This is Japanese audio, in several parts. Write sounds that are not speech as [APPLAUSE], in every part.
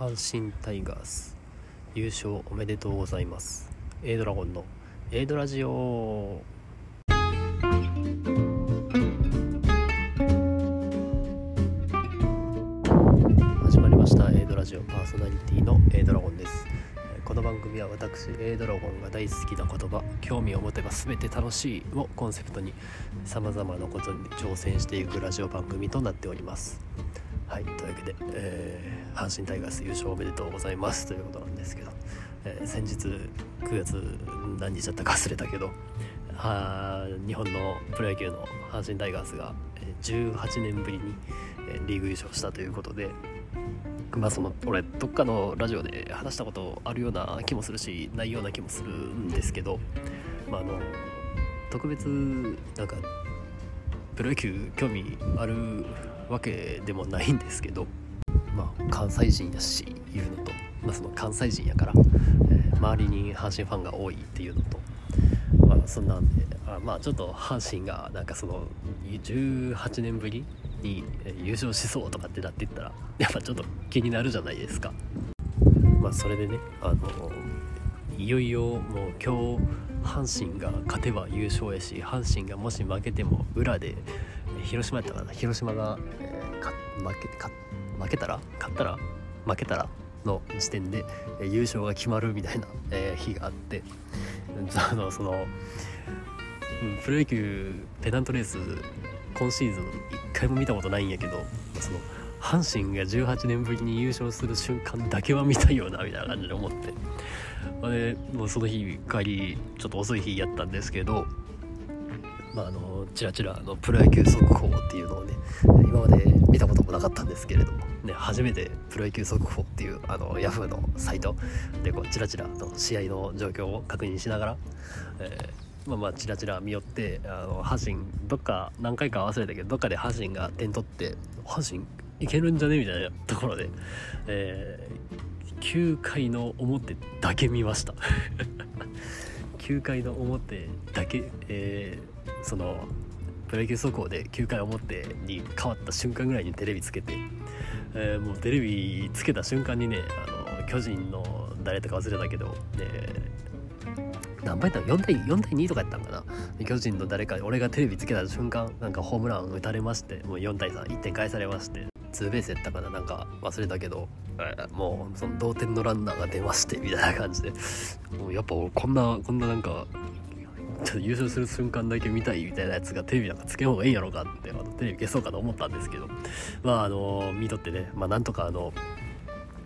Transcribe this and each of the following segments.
阪神タイガース。優勝おめでとうございます。A ドラゴンの A ドラジオ。始まりました。A ドラジオパーソナリティの A ドラゴンです。この番組は私 A ドラゴンが大好きな言葉興味を持てば全て楽しいをコンセプトにさまざまなことに挑戦していくラジオ番組となっております。はいというわけで、えー、阪神タイガース優勝おめでとうございます。ということなんですけど、えー、先日9月何日だったか忘れたけどは日本のプロ野球の阪神タイガースが18年ぶりにリーグ優勝したということでまあその俺どっかのラジオで話したことあるような気もするしないような気もするんですけど、まあ、あの特別なんかプロ野球興味あるわけでもないんですけど、まあ、関西人やしいうのと、まあ、その関西人やから、えー、周りに阪神ファンが多いっていうのと、まあ、そんなんであまあちょっと阪神がなんかその18年ぶりに優勝しそうとかってなっていったらやっぱちょっと気になるじゃないですか。まあ、それでねあのいよいよもう今日阪神が勝てば優勝やし阪神がもし負けても裏で広島やったかな広島が、えー、負け負けたら勝ったら負けたらの時点で、え優勝が決まるみたいな、えー、日があってあの [LAUGHS] そのプロ野球ペナントレース今シーズン1回も見たことないんやけどその阪神が18年ぶりに優勝する瞬間だけは見たいよなみたいな感じで思って。でもうその日帰りちょっと遅い日やったんですけどまああのチラチラのプロ野球速報っていうのをね今まで見たこともなかったんですけれども、ね、初めてプロ野球速報っていうあのヤフーのサイトでこうチラチラの試合の状況を確認しながら、えーまあまあチラチラ見よってあの阪神どっか何回か忘れたけどどっかで阪神が点取って阪神いけるんじゃね？みたいなところで、えー、9回の表だけ見ました [LAUGHS] 9回の表だけ、えー、そのプロ野球速報で9回表に変わった瞬間ぐらいにテレビつけて、えー、もうテレビつけた瞬間にねあの巨人の誰とか忘れたけど、え何倍だった ?4 対4対2とかやったんかな？巨人の誰か俺がテレビつけた瞬間なんかホームラン打たれましてもう4対31点返されましてツーベースやったかななんか忘れたけど、えー、もうその同点のランナーが出ましてみたいな感じで。もうやっぱこんなこんななんかちょっと優勝する瞬間だけ見たいみたいなやつがテレビなんかつけん方がいいんやろうかってあのテレビ消そうかと思ったんですけど。まああの見とってね。まあなんとかあの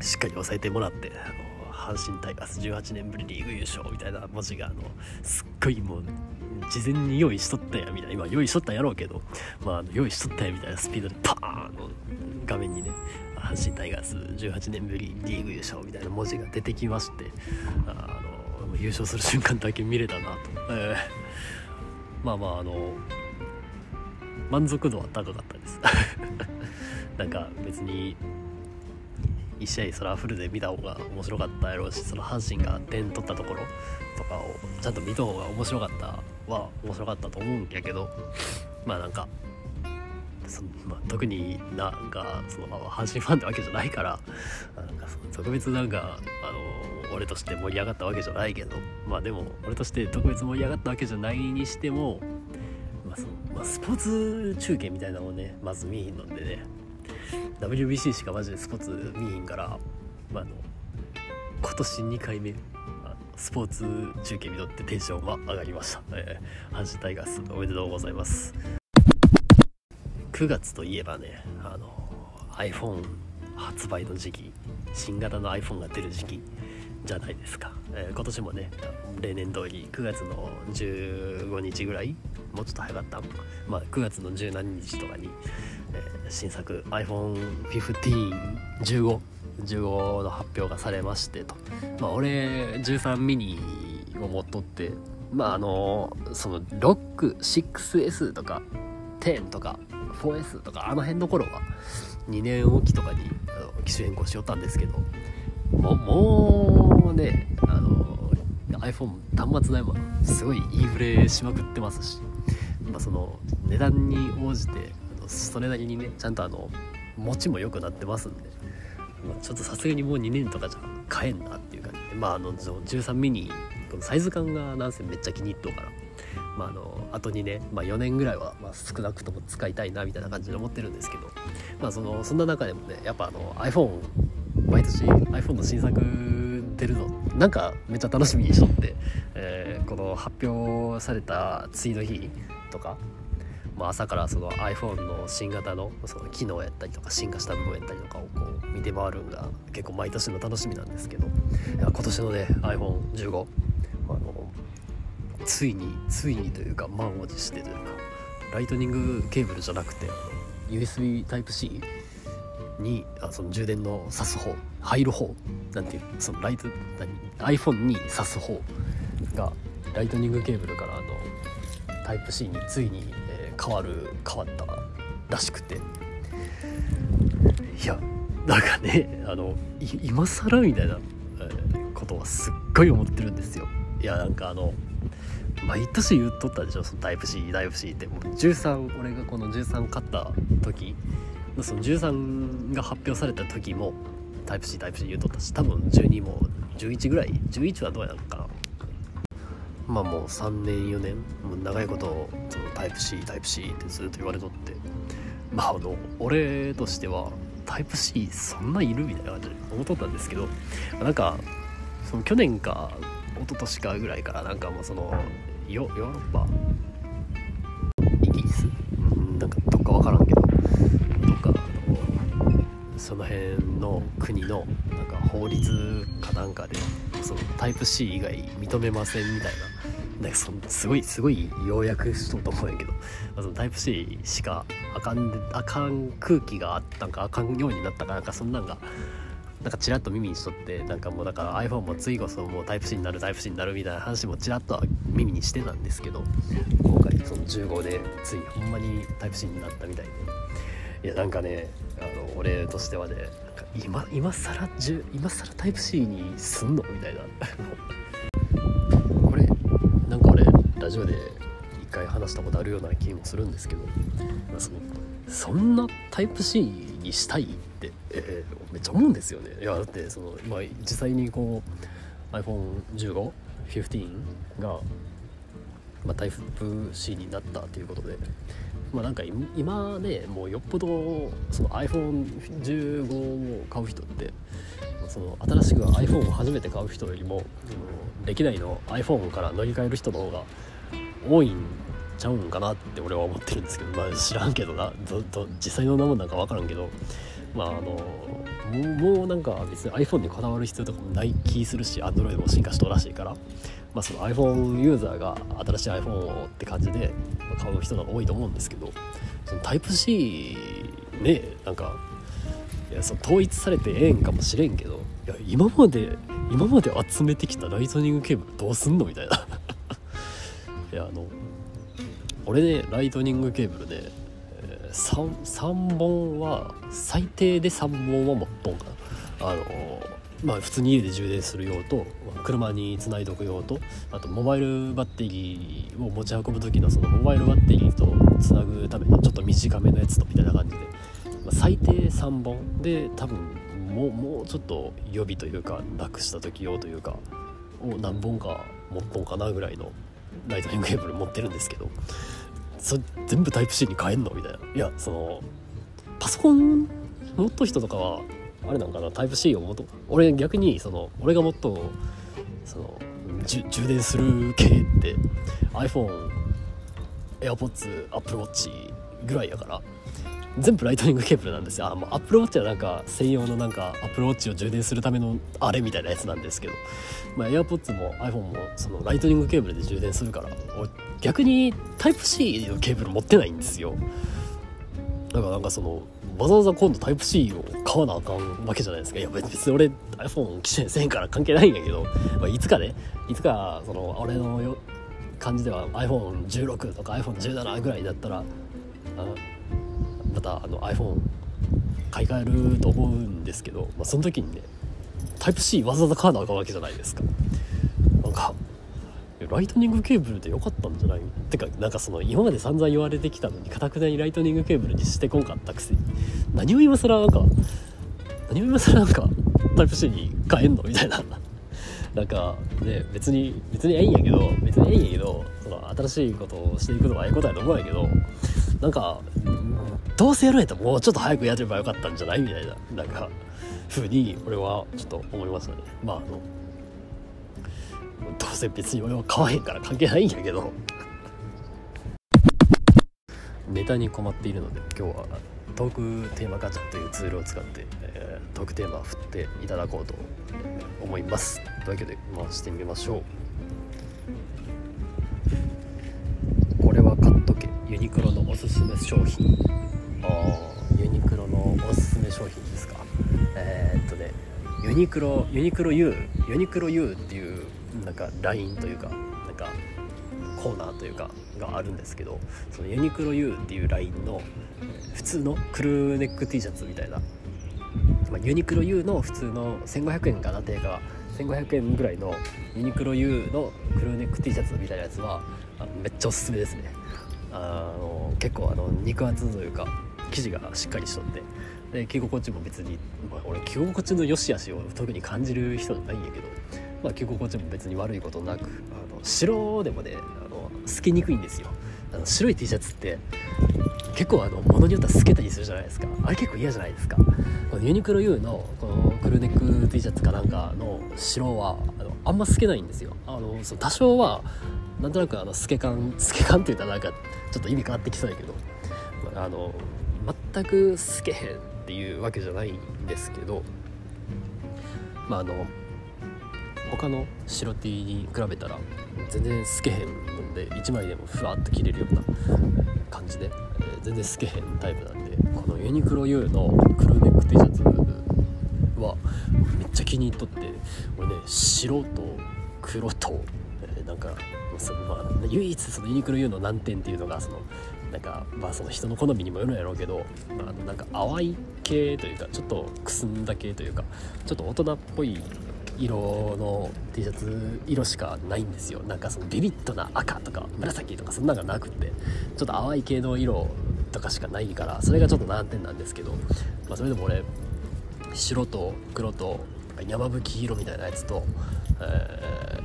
しっかり抑えてもらってあの阪神タイガース18年ぶりリーグ優勝みたいな文字があのすっごいもう事前に用意しとったやみたいな。今用意しとったんやろうけど、まあ、用意しとったやみたいなスピードでパーンの画面にね阪神タイガース18年ぶりリーグ優勝みたいな文字が出てきましてあの優勝する瞬間だけ見れたなと、えー、まあまああの満足度は高かったです。[LAUGHS] なんか別に1試合それはフルで見た方が面白かったやろうしその阪神が点取ったところとかをちゃんと見た方が面白かったは面白かったと思うんやけどまあなんかそ、まあ、特になんかその、阪神ファンってわけじゃないからなんか特別なんかあの俺として盛り上がったわけじゃないけどまあでも俺として特別盛り上がったわけじゃないにしても、まあそのまあ、スポーツ中継みたいなのをねまず見えひんのでね WBC しかマジでスポーツ見ひんから、まあ、あの今年2回目スポーツ中継見とってテンションは上がりました、えー、阪神タイガースおめでとうございます。9月といえばねあの iPhone 発売の時期新型の iPhone が出る時期じゃないですか、えー、今年もね例年通り9月の15日ぐらいもうちょっと早かった。まあ9月の十何日とかにえー、新作 iPhone1515 15の発表がされましてと。まあ俺13ミニを持っとってまああのその6 6S とか10とか 4S とかあの辺の頃は2年おきとかにあの機種変更しよったんですけどももうねあの iPhone 端末代もすごいインフレしまくってますし、まあ、その値段に応じてそれなりにねちゃんとあの持ちも良くなってますんでまあ、ちょっとさすがにもう2年とかじゃ買えんなっていう感じでまああの13ミニこのサイズ感がなんせめっちゃ気に入っとうからまああの後にね、まあ、4年ぐらいはまあ少なくとも使いたいなみたいな感じで思ってるんですけどまあそのそんな中でもねやっぱあの iPhone 毎年 iPhone の新作出るのなんかめっちゃ楽しみにしとって、えー、この発表された次の日とかまあ、朝からその iPhone の新型のその機能やったりとか進化した部分やったりとかをこう見て回るんが結構毎年の楽しみなんですけど今年のね iPhone15 ついについにというか満を持してというかライトニングケーブルじゃなくて USB Type-C にあその充電の挿す方入る方なんていうそのライト何 iPhone に挿す方がライトニングケーブルからあのタイプ C についに、えー、変わる変わったらしくていやなんかねあの今更みたいな、ことはすっごい思ってるんですよいやなんかあの毎年言っとったでしょそのタイプ C タイプ C って。もう13俺がこの13買った時その13が発表された時もタイプ C タイプ C 言うとったし多分12も11ぐらい11はどうやったかな。まあもう3年4年もう長いことそのタイプ C タイプ C ってずっと言われとって。まああの俺としてはタイプ C そんないるみたいな感じで思っとったんですけどなんかその去年か一昨年かぐらいからなんかもうそのヨヨーロッパ。イギリス、うん、なんかどっか分からんけど。どっかその辺の国のなんか法律かなんかでそのタイプ C 以外認めませんみたいな。なんかそすごいすごい要約しとうと思うんやけど。そのタイプ C しかあかんあかん空気があったんかあかんようになったかなんかそんなんがなんかちらっと耳にしとってなんかもうだから iPhone も次こそもうタイプ C になるタイプ C になるみたいな話もちらっと耳にしてたんですけど今回その15でついほんまにタイプ C になったみたいで。いやなんかねあの俺としてはねなんか今今更今更タイプ C にすんの？みたいな。[LAUGHS] これなんか俺ラジオで回話したことあるような気もするんですけどまあそのそんなタイプ C にしたいって、えー、めっちゃ思うんですよね。いやだってその、まあ、実際にこう iPhone1515 が、まあ、タイプ C になったということでまあなんか今ねもうよっぽどその iPhone15 を買う人ってその新しく iPhone を初めて買う人よりもうん歴代の iPhone から乗り換える人の方が多いんちゃうんかなって俺は思ってるんですけど、まあ、知らんけどな。実際どんなもなんか分からんけど。まああのもうなんか別に iPhone にこだわる必要とかもない気するし Android も進化しとるらしいから。まあ、その iPhone ユーザーが新しい iPhone をって感じで買う人が多いと思うんですけど。そのタイプ C ねなんかいやその統一されてええんかもしれんけどいや今まで今まで集めてきたライトニングケーブルどうすんのみたいな。いやあの俺ねライトニングケーブルね、えー、3, 3本は最低で3本は持っとんかな。あのまあ、普通に家で充電する用と車につないどく用とあとモバイルバッテリーを持ち運ぶ時のそのモバイルバッテリーとつなぐためのちょっと短めのやつとみたいな感じで、まあ、最低3本で多分もうもうちょっと予備というか楽した時用というかを何本か持っとんかなぐらいのライトニングケーブル持ってるんですけどそ全部タイプ C に変えんのみたいな。いやそのパソコン持っと人とかはあれなんかなタイプ C をもと俺逆にその俺がもっとその充電する系って iPhone、AirPods、Apple Watch ぐらいやから全部ライトニングケーブルなんですよ。あもう Apple Watch はなんか専用のなんか Apple Watch を充電するためのあれみたいなやつなんですけど、まあ、AirPods も iPhone もそのライトニングケーブルで充電するから逆にタイプ C のケーブル持ってないんですよ。だからなんかそのわざわざ今度タイプ C を買わなあかんわけじゃないですか。いや別に俺 iPhone 機種変せんから関係ないんやけど、まあ、いつかねいつかその俺のよ感じでは iPhone16 とか iPhone17 ぐらいだったらあまたあの iPhone 買い替えると思うんですけど、まあ、その時にねタイプ C わざわざ買わなあかんわけじゃないですか。なんかライトニングケーブルでよかったんじゃない？ってかなんかその今まで散々言われてきたのにかたくなにライトニングケーブルにしてこんかったくせに。何を今更なんか何も今更なんかタイプ C に変えんの？みたいな。なんかね別に別にええんやけど別にええんやけどその新しいことをしていくのはええことやと思うんやけどなんかどうせやるんやったらもうちょっと早くやればよかったんじゃないみたいななんか風に俺はちょっと思いましたね。まああのどうせ別に俺は買わへんから関係ないんやけど。ネタに困っているので今日はトークテーマガチャというツールを使って、えー、トークテーマを振っていただこうと思います。というわけで回してみましょう。これは買っとけ。ユニクロのおすすめ商品。商品ですか？えー、っとねユニクロユニクロ U ユニクロ U っていうなんか LINE というかなんかコーナーというかがあるんですけどそのユニクロ U っていうラインの普通のクルーネック T シャツみたいな、まあ、ユニクロ U の普通の1500円かな定価1500円ぐらいのユニクロ U のクルーネック T シャツみたいなやつはめっちゃおすすめですね。あの結構あの肉厚というか生地がしっかりしとって。で着心地も別に、まあ、俺着心地の良し悪しを特に感じる人じゃないんやけど、まあ、着心地も別に悪いことなくあの白でもねあの透けにくいんですよ。あの白い T シャツって結構あの物によっては透けたりするじゃないですか。あれ結構嫌じゃないですか。このユニクロ U のこのクルーネック T シャツかなんかの白はあのあんま透けないんですよ。あのその多少はなんとなくあの透け感透け感って言ったらなんかちょっと意味変わってきそうやけどあの全く透けへんっていうわけじゃないんですけどまああの他の白 T に比べたら全然透けへんので1枚でもふわっと着れるような感じで、えー、全然透けへんタイプなんでこのユニクロ U のクルーネック T シャツはめっちゃ気に入っとって俺ね白と黒と、えー、なんかその、まあ、唯一そのユニクロ U の難点っていうのがそのなんかまあその人の好みにもよるんやろうけど、まあ、なんか淡い系というかちょっとくすんだ系というかちょっと大人っぽい色の T シャツ色しかないんですよ。なんかそのビビッドな赤とか紫とかそんなのがなくってちょっと淡い系の色とかしかないからそれがちょっと難点なんですけど、まあ、それでも俺白と黒と山吹色みたいなやつと、え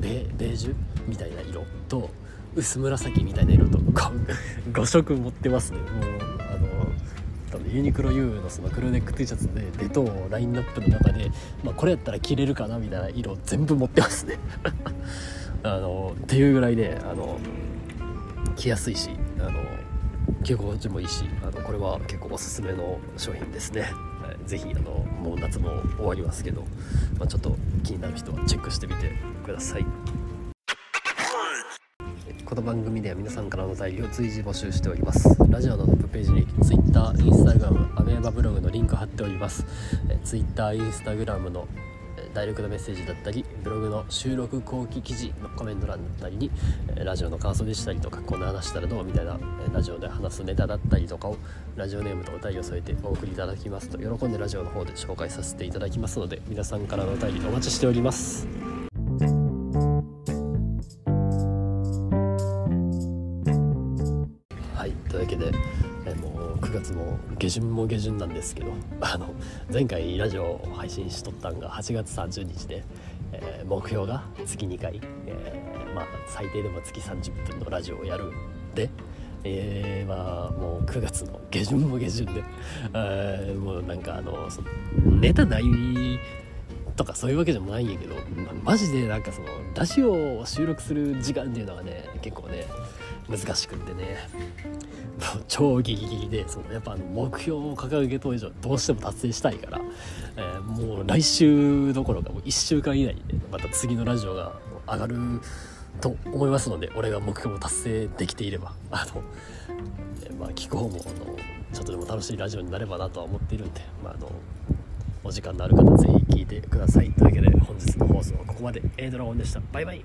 ー、ベージュみたいな色と薄紫みたいな色と 5, [LAUGHS] 色持ってますね。もうユニクロ U のそのクルーネック T シャツで出とラインナップの中で、まあ、これやったら着れるかなみたいな色全部持ってますね。[LAUGHS] あのっていうぐらいねあの着やすいしあの着心地もいいしあのこれは結構おすすめの商品ですね、はい、ぜひあのもう夏も終わりますけど、まあ、ちょっと気になる人はチェックしてみてください。この番組では皆さんからのお便りを随時募集しております。ラジオのトップページに Twitter、Instagram、アメーバブログのリンク貼っております。Twitter、Instagram のダイレクトメッセージだったりブログの収録後期記事のコメント欄だったりにラジオの感想でしたりとかこんな話したらどうみたいなラジオで話すネタだったりとかをラジオネームとお便りを添えてお送りいただきますと喜んでラジオの方で紹介させていただきますので皆さんからのお便りお待ちしております。下旬も下旬なんですけどあの前回ラジオを配信しとったんが8月30日で、えー、目標が月2回、えー、まあ、最低でも月30分のラジオをやるで、えー、まあもう9月の下旬も下旬で、えもうなんかあのネタないとかそういうわけでもないんやけどマジでなんかそのラジオを収録する時間っていうのがね結構ね難しくってね。超ギリギリでそのやっぱあの目標を掲げと以上どうしても達成したいから、えー、もう来週どころかもう1週間以内にねまた次のラジオが上がると思いますので俺が目標を達成できていれば [LAUGHS] あの、えー、まあ聞く方もあのちょっとでも楽しいラジオになればなとは思っているんで、まあ、あのお時間のある方是非聞いてください。というわけで本日の放送はここまで。A ドラゴンでした。バイバイ。